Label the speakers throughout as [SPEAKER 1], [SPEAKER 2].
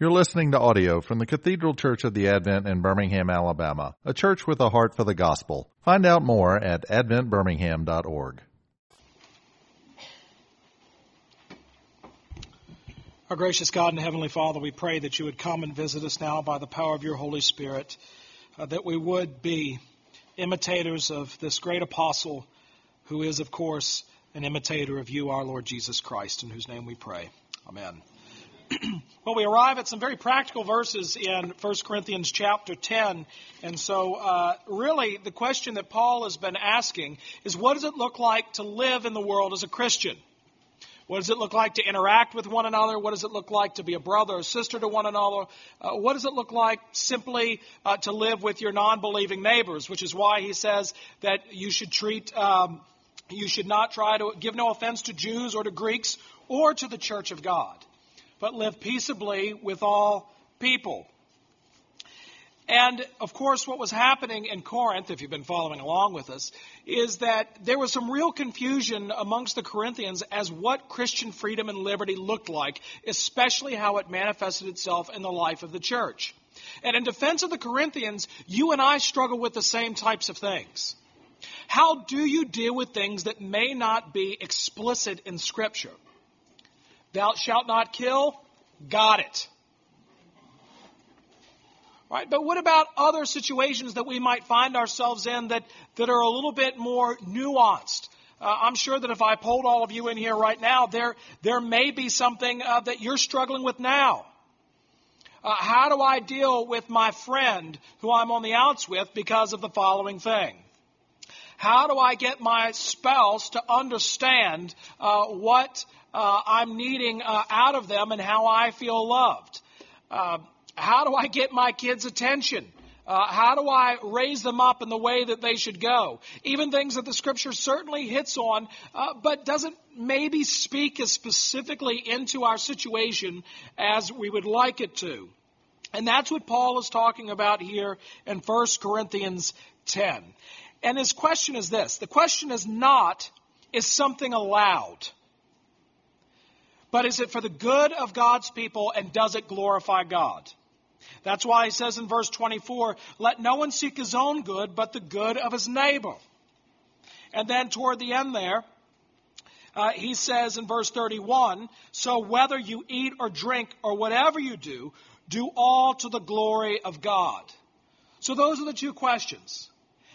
[SPEAKER 1] You're listening to audio from the Cathedral Church of the Advent in Birmingham, Alabama, a church with a heart for the gospel. Find out more at adventbirmingham.org.
[SPEAKER 2] Our gracious God and Heavenly Father, we pray that you would come and visit us now by the power of your Holy Spirit, uh, that we would be imitators of this great apostle who is, of course, an imitator of you, our Lord Jesus Christ, in whose name we pray. Amen. well, we arrive at some very practical verses in 1 Corinthians chapter 10. And so, uh, really, the question that Paul has been asking is what does it look like to live in the world as a Christian? What does it look like to interact with one another? What does it look like to be a brother or sister to one another? Uh, what does it look like simply uh, to live with your non believing neighbors? Which is why he says that you should treat. Um, you should not try to give no offense to Jews or to Greeks or to the church of God but live peaceably with all people. And of course, what was happening in Corinth, if you've been following along with us, is that there was some real confusion amongst the Corinthians as what Christian freedom and liberty looked like, especially how it manifested itself in the life of the church. And in defense of the Corinthians, you and I struggle with the same types of things. How do you deal with things that may not be explicit in Scripture? Thou shalt not kill. Got it. Right? But what about other situations that we might find ourselves in that, that are a little bit more nuanced? Uh, I'm sure that if I polled all of you in here right now, there, there may be something uh, that you're struggling with now. Uh, how do I deal with my friend who I'm on the outs with because of the following thing? How do I get my spouse to understand uh, what uh, I'm needing uh, out of them and how I feel loved? Uh, how do I get my kids' attention? Uh, how do I raise them up in the way that they should go? Even things that the scripture certainly hits on, uh, but doesn't maybe speak as specifically into our situation as we would like it to. And that's what Paul is talking about here in 1 Corinthians 10. And his question is this the question is not, is something allowed? But is it for the good of God's people and does it glorify God? That's why he says in verse 24, let no one seek his own good, but the good of his neighbor. And then toward the end there, uh, he says in verse 31, so whether you eat or drink or whatever you do, do all to the glory of God. So those are the two questions.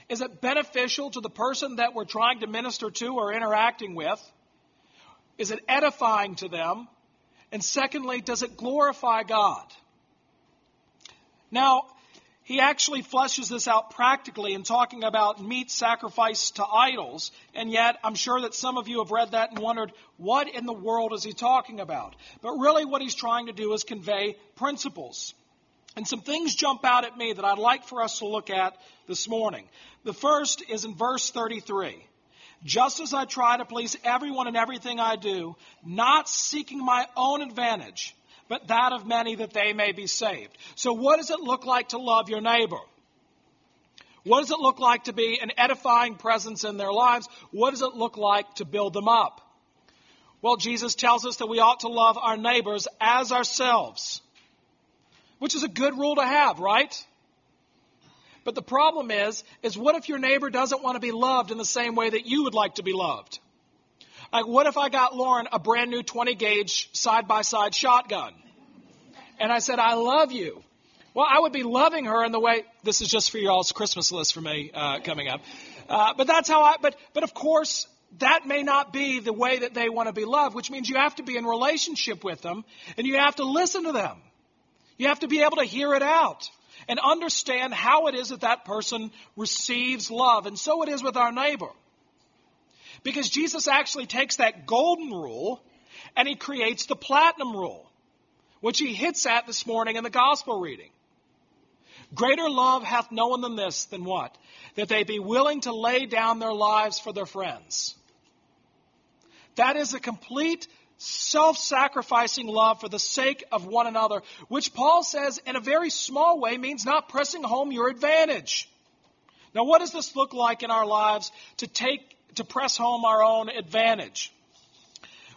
[SPEAKER 2] Is it beneficial to the person that we're trying to minister to or interacting with? Is it edifying to them? And secondly, does it glorify God? Now, he actually fleshes this out practically in talking about meat sacrificed to idols. And yet, I'm sure that some of you have read that and wondered, what in the world is he talking about? But really, what he's trying to do is convey principles. And some things jump out at me that I'd like for us to look at this morning. The first is in verse 33 just as I try to please everyone in everything I do, not seeking my own advantage, but that of many that they may be saved. So, what does it look like to love your neighbor? What does it look like to be an edifying presence in their lives? What does it look like to build them up? Well, Jesus tells us that we ought to love our neighbors as ourselves, which is a good rule to have, right? But the problem is, is what if your neighbor doesn't want to be loved in the same way that you would like to be loved? Like, what if I got Lauren a brand new 20 gauge side by side shotgun? And I said, I love you. Well, I would be loving her in the way, this is just for y'all's Christmas list for me uh, coming up. Uh, but that's how I, but, but of course, that may not be the way that they want to be loved, which means you have to be in relationship with them and you have to listen to them. You have to be able to hear it out and understand how it is that that person receives love. And so it is with our neighbor. Because Jesus actually takes that golden rule and he creates the platinum rule, which he hits at this morning in the gospel reading. Greater love hath no one than this, than what? That they be willing to lay down their lives for their friends. That is a complete self sacrificing love for the sake of one another, which Paul says in a very small way means not pressing home your advantage. Now, what does this look like in our lives to take, to press home our own advantage?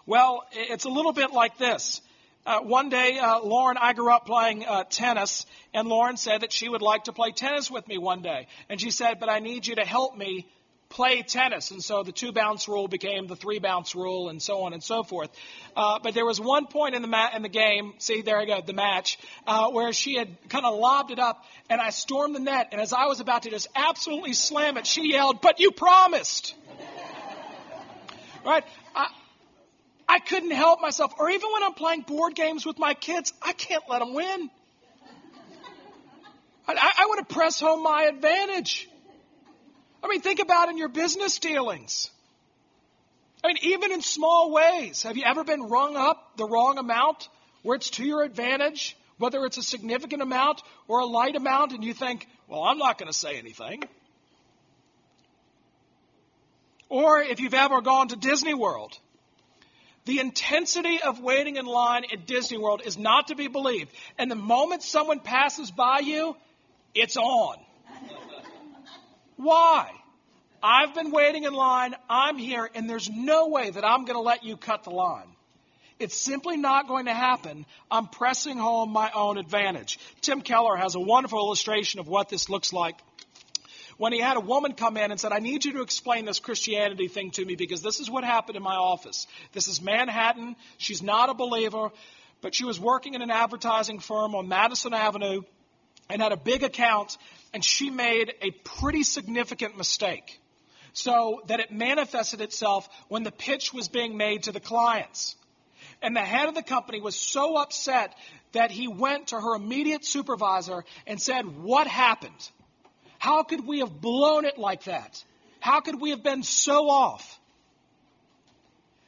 [SPEAKER 2] Well, it's a little bit like this. Uh, one day, uh, Lauren, I grew up playing uh, tennis, and Lauren said that she would like to play tennis with me one day. And she said, But I need you to help me play tennis. And so the two bounce rule became the three bounce rule, and so on and so forth. Uh, but there was one point in the, ma- in the game, see, there I go, the match, uh, where she had kind of lobbed it up, and I stormed the net. And as I was about to just absolutely slam it, she yelled, But you promised! right? I, I couldn't help myself. Or even when I'm playing board games with my kids, I can't let them win. I, I want to press home my advantage. I mean, think about in your business dealings. I mean, even in small ways. Have you ever been rung up the wrong amount where it's to your advantage, whether it's a significant amount or a light amount, and you think, well, I'm not going to say anything? Or if you've ever gone to Disney World the intensity of waiting in line at Disney World is not to be believed. And the moment someone passes by you, it's on. Why? I've been waiting in line, I'm here, and there's no way that I'm going to let you cut the line. It's simply not going to happen. I'm pressing home my own advantage. Tim Keller has a wonderful illustration of what this looks like when he had a woman come in and said, I need you to explain this Christianity thing to me because this is what happened in my office. This is Manhattan. She's not a believer, but she was working in an advertising firm on Madison Avenue and had a big account, and she made a pretty significant mistake. So that it manifested itself when the pitch was being made to the clients. And the head of the company was so upset that he went to her immediate supervisor and said, What happened? How could we have blown it like that? How could we have been so off?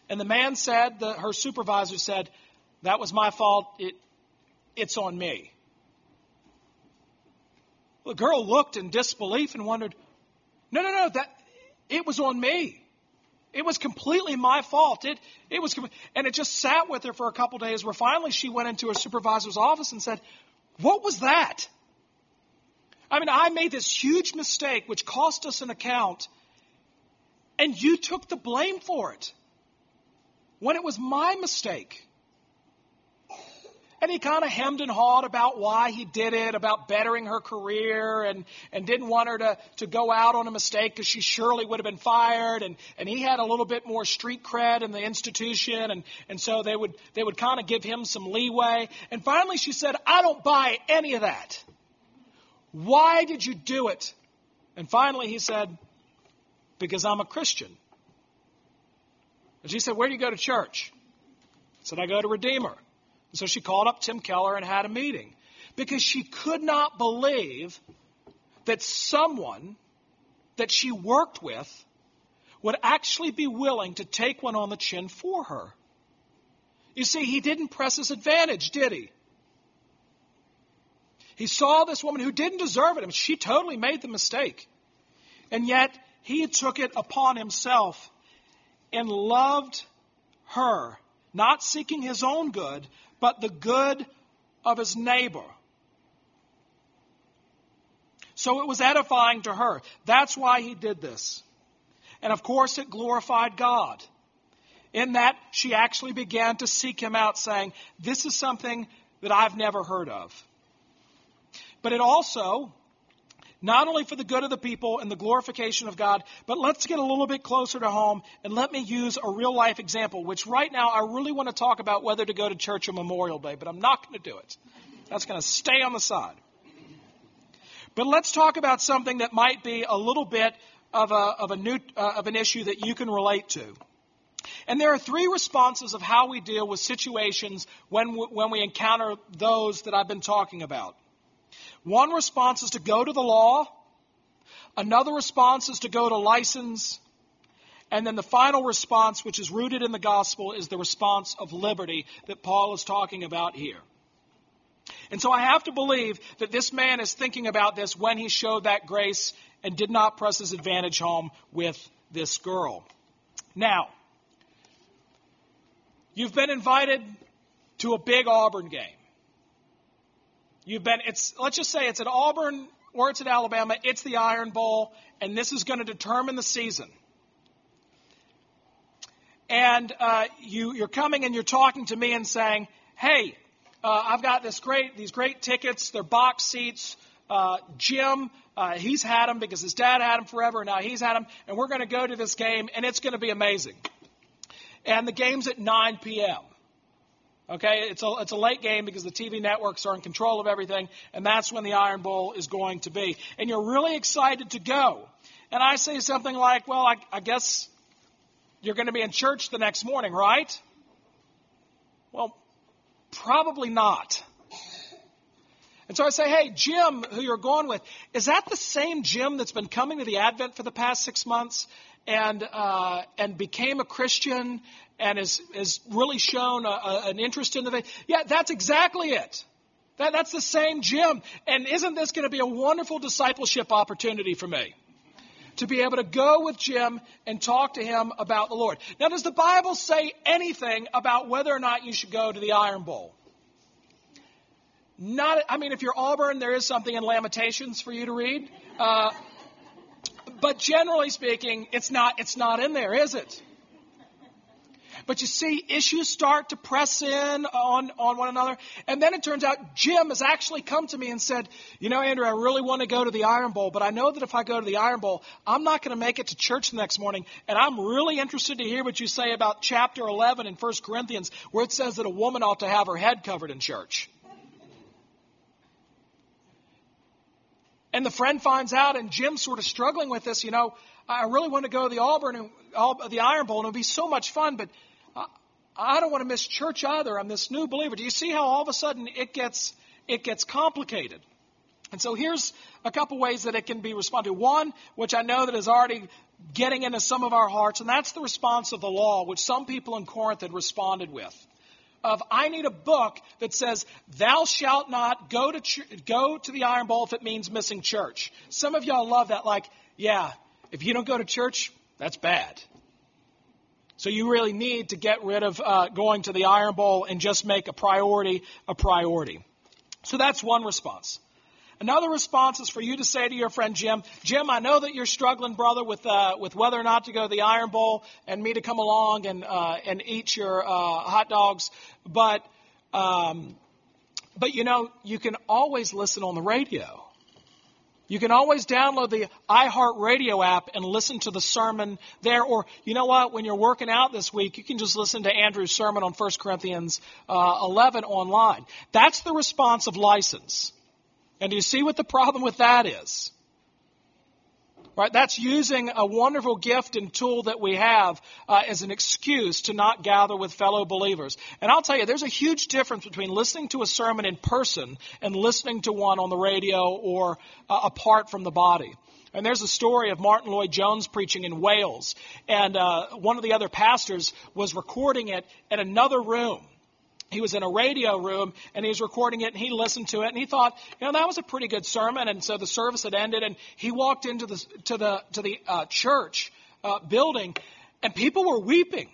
[SPEAKER 2] And the man said, the, her supervisor said, That was my fault. It, it's on me. The girl looked in disbelief and wondered, No, no, no, that, it was on me. It was completely my fault. It, it was, and it just sat with her for a couple days where finally she went into her supervisor's office and said, What was that? I mean, I made this huge mistake which cost us an account, and you took the blame for it when it was my mistake. And he kind of hemmed and hawed about why he did it, about bettering her career, and, and didn't want her to, to go out on a mistake because she surely would have been fired. And, and he had a little bit more street cred in the institution, and, and so they would, they would kind of give him some leeway. And finally she said, I don't buy any of that. Why did you do it? And finally he said, Because I'm a Christian. And she said, Where do you go to church? I said, I go to Redeemer. So she called up Tim Keller and had a meeting because she could not believe that someone that she worked with would actually be willing to take one on the chin for her. You see, he didn't press his advantage, did he? He saw this woman who didn't deserve it. I mean, she totally made the mistake. And yet, he took it upon himself and loved her, not seeking his own good, but the good of his neighbor. So it was edifying to her. That's why he did this. And of course, it glorified God. In that, she actually began to seek him out, saying, This is something that I've never heard of. But it also, not only for the good of the people and the glorification of God, but let's get a little bit closer to home and let me use a real life example, which right now I really want to talk about whether to go to church on Memorial Day, but I'm not going to do it. That's going to stay on the side. But let's talk about something that might be a little bit of, a, of, a new, uh, of an issue that you can relate to. And there are three responses of how we deal with situations when we, when we encounter those that I've been talking about. One response is to go to the law, another response is to go to license, and then the final response, which is rooted in the gospel, is the response of liberty that Paul is talking about here. And so I have to believe that this man is thinking about this when he showed that grace and did not press his advantage home with this girl. Now, you've been invited to a big Auburn game. You've been, it's, let's just say it's at Auburn or it's at Alabama, it's the Iron Bowl, and this is going to determine the season. And uh, you, you're coming and you're talking to me and saying, hey, uh, I've got this great, these great tickets. They're box seats. Uh, Jim, uh, he's had them because his dad had them forever. and Now he's had them, and we're going to go to this game, and it's going to be amazing. And the game's at 9 p.m. Okay, it's a, it's a late game because the TV networks are in control of everything, and that's when the Iron Bowl is going to be. And you're really excited to go. And I say something like, well, I, I guess you're going to be in church the next morning, right? Well, probably not. And so I say, hey, Jim, who you're going with, is that the same Jim that's been coming to the Advent for the past six months and uh, and became a Christian and has, has really shown a, a, an interest in the faith? Yeah, that's exactly it. That, that's the same Jim. And isn't this going to be a wonderful discipleship opportunity for me? To be able to go with Jim and talk to him about the Lord. Now, does the Bible say anything about whether or not you should go to the Iron Bowl? Not, I mean, if you're Auburn, there is something in Lamentations for you to read. Uh, but generally speaking, it's not, it's not in there, is it? But you see, issues start to press in on, on one another. And then it turns out Jim has actually come to me and said, You know, Andrew, I really want to go to the Iron Bowl, but I know that if I go to the Iron Bowl, I'm not going to make it to church the next morning. And I'm really interested to hear what you say about chapter 11 in 1 Corinthians, where it says that a woman ought to have her head covered in church. And the friend finds out, and Jim's sort of struggling with this. You know, I really want to go to the Auburn and the Iron Bowl, and it'll be so much fun, but I don't want to miss church either. I'm this new believer. Do you see how all of a sudden it gets it gets complicated? And so here's a couple ways that it can be responded to. One, which I know that is already getting into some of our hearts, and that's the response of the law, which some people in Corinth had responded with of I need a book that says thou shalt not go to ch- go to the Iron Bowl if it means missing church. Some of y'all love that like, yeah, if you don't go to church, that's bad. So you really need to get rid of uh, going to the Iron Bowl and just make a priority a priority. So that's one response. Another response is for you to say to your friend Jim, Jim, I know that you're struggling, brother, with uh, with whether or not to go to the Iron Bowl and me to come along and uh, and eat your uh, hot dogs, but um, but you know you can always listen on the radio. You can always download the iHeartRadio app and listen to the sermon there. Or, you know what, when you're working out this week, you can just listen to Andrew's sermon on 1 Corinthians uh, 11 online. That's the response of license. And do you see what the problem with that is? Right? That's using a wonderful gift and tool that we have uh, as an excuse to not gather with fellow believers. And I'll tell you, there's a huge difference between listening to a sermon in person and listening to one on the radio or uh, apart from the body. And there's a story of Martyn Lloyd-Jones preaching in Wales, and uh, one of the other pastors was recording it in another room he was in a radio room and he was recording it and he listened to it and he thought, you know, that was a pretty good sermon. And so the service had ended and he walked into the to the to the uh, church uh, building and people were weeping.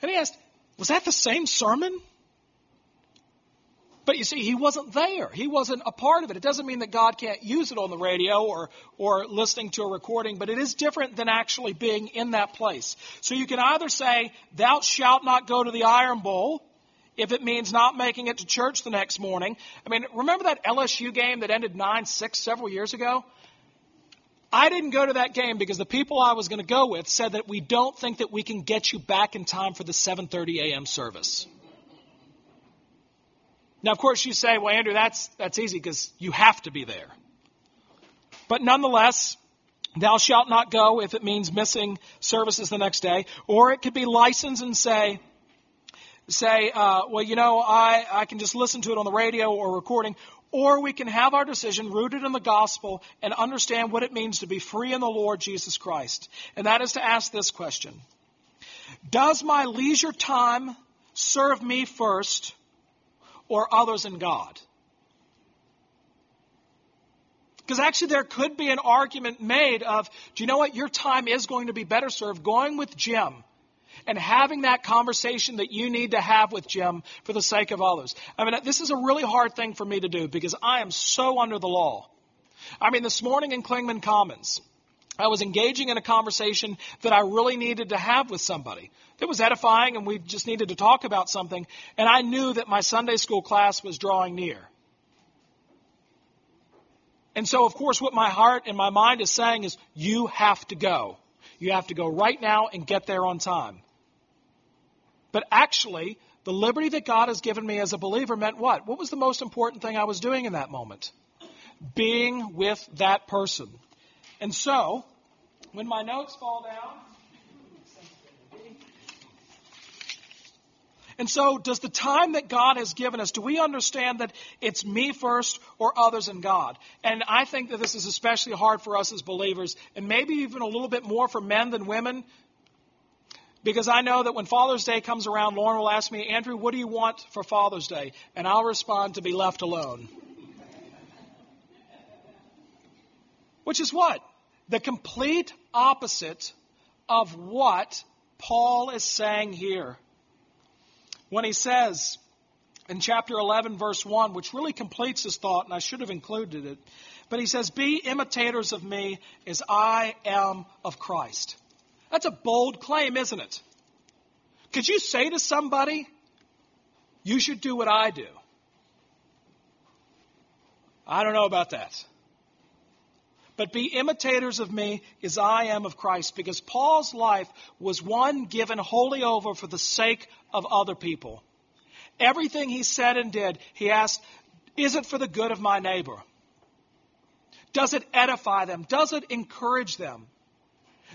[SPEAKER 2] And he asked, "Was that the same sermon?" But you see, he wasn't there. He wasn't a part of it. It doesn't mean that God can't use it on the radio or, or listening to a recording, but it is different than actually being in that place. So you can either say, Thou shalt not go to the iron bowl, if it means not making it to church the next morning. I mean, remember that LSU game that ended 9 6 several years ago? I didn't go to that game because the people I was going to go with said that we don't think that we can get you back in time for the 7:30 a.m. service. Now, of course, you say, "Well, Andrew, that's that's easy because you have to be there." But nonetheless, thou shalt not go if it means missing services the next day, or it could be license and say, say, uh, well, you know, I, I can just listen to it on the radio or recording, or we can have our decision rooted in the gospel and understand what it means to be free in the Lord Jesus Christ. And that is to ask this question Does my leisure time serve me first or others in God? Because actually, there could be an argument made of, do you know what? Your time is going to be better served going with Jim and having that conversation that you need to have with Jim for the sake of others. I mean, this is a really hard thing for me to do because I am so under the law. I mean, this morning in Klingman Commons, I was engaging in a conversation that I really needed to have with somebody. It was edifying and we just needed to talk about something. And I knew that my Sunday school class was drawing near. And so, of course, what my heart and my mind is saying is, you have to go. You have to go right now and get there on time. But actually, the liberty that God has given me as a believer meant what? What was the most important thing I was doing in that moment? Being with that person. And so, when my notes fall down, And so, does the time that God has given us, do we understand that it's me first or others and God? And I think that this is especially hard for us as believers, and maybe even a little bit more for men than women. Because I know that when Father's Day comes around, Lauren will ask me, Andrew, what do you want for Father's Day? And I'll respond to be left alone. Which is what? The complete opposite of what Paul is saying here. When he says in chapter 11, verse 1, which really completes his thought, and I should have included it, but he says, Be imitators of me as I am of Christ. That's a bold claim, isn't it? Could you say to somebody, You should do what I do? I don't know about that. But be imitators of me as I am of Christ, because Paul's life was one given wholly over for the sake of other people. Everything he said and did, he asked, Is it for the good of my neighbor? Does it edify them? Does it encourage them?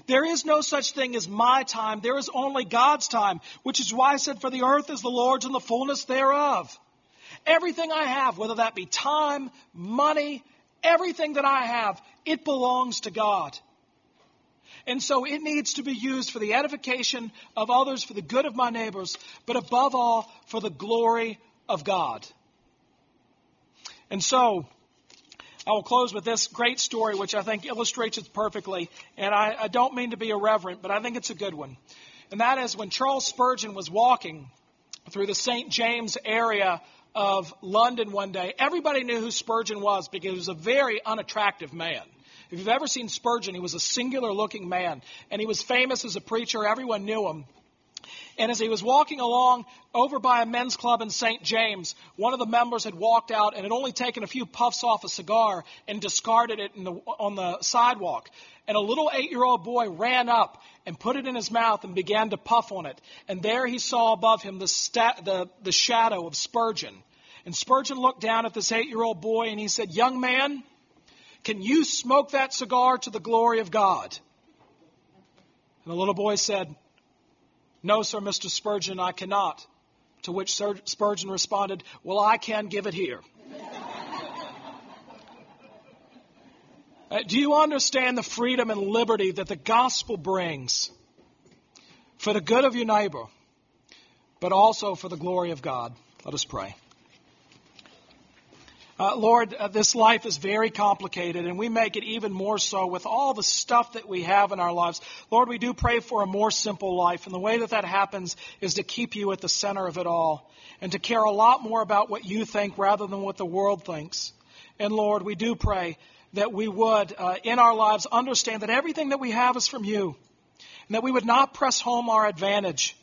[SPEAKER 2] There is no such thing as my time. There is only God's time, which is why I said, For the earth is the Lord's and the fullness thereof. Everything I have, whether that be time, money, everything that I have, it belongs to God. And so it needs to be used for the edification of others, for the good of my neighbors, but above all, for the glory of God. And so, I will close with this great story, which I think illustrates it perfectly. And I, I don't mean to be irreverent, but I think it's a good one. And that is when Charles Spurgeon was walking through the St. James area of London one day, everybody knew who Spurgeon was because he was a very unattractive man. If you've ever seen Spurgeon, he was a singular looking man, and he was famous as a preacher. Everyone knew him. And as he was walking along over by a men's club in St. James, one of the members had walked out and had only taken a few puffs off a cigar and discarded it the, on the sidewalk. And a little eight year old boy ran up and put it in his mouth and began to puff on it. And there he saw above him the, sta- the, the shadow of Spurgeon. And Spurgeon looked down at this eight year old boy and he said, Young man, can you smoke that cigar to the glory of God? And the little boy said, No, sir, Mr. Spurgeon, I cannot. To which Spurgeon responded, Well, I can give it here. uh, do you understand the freedom and liberty that the gospel brings for the good of your neighbor, but also for the glory of God? Let us pray. Uh, Lord, uh, this life is very complicated, and we make it even more so with all the stuff that we have in our lives. Lord, we do pray for a more simple life, and the way that that happens is to keep you at the center of it all and to care a lot more about what you think rather than what the world thinks. And Lord, we do pray that we would, uh, in our lives, understand that everything that we have is from you, and that we would not press home our advantage,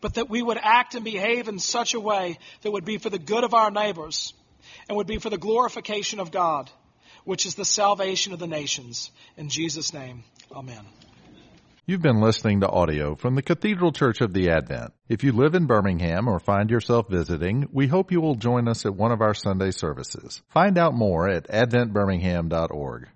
[SPEAKER 2] but that we would act and behave in such a way that would be for the good of our neighbors and would be for the glorification of God, which is the salvation of the nations. In Jesus' name, amen.
[SPEAKER 1] You've been listening to audio from the Cathedral Church of the Advent. If you live in Birmingham or find yourself visiting, we hope you will join us at one of our Sunday services. Find out more at adventbirmingham.org.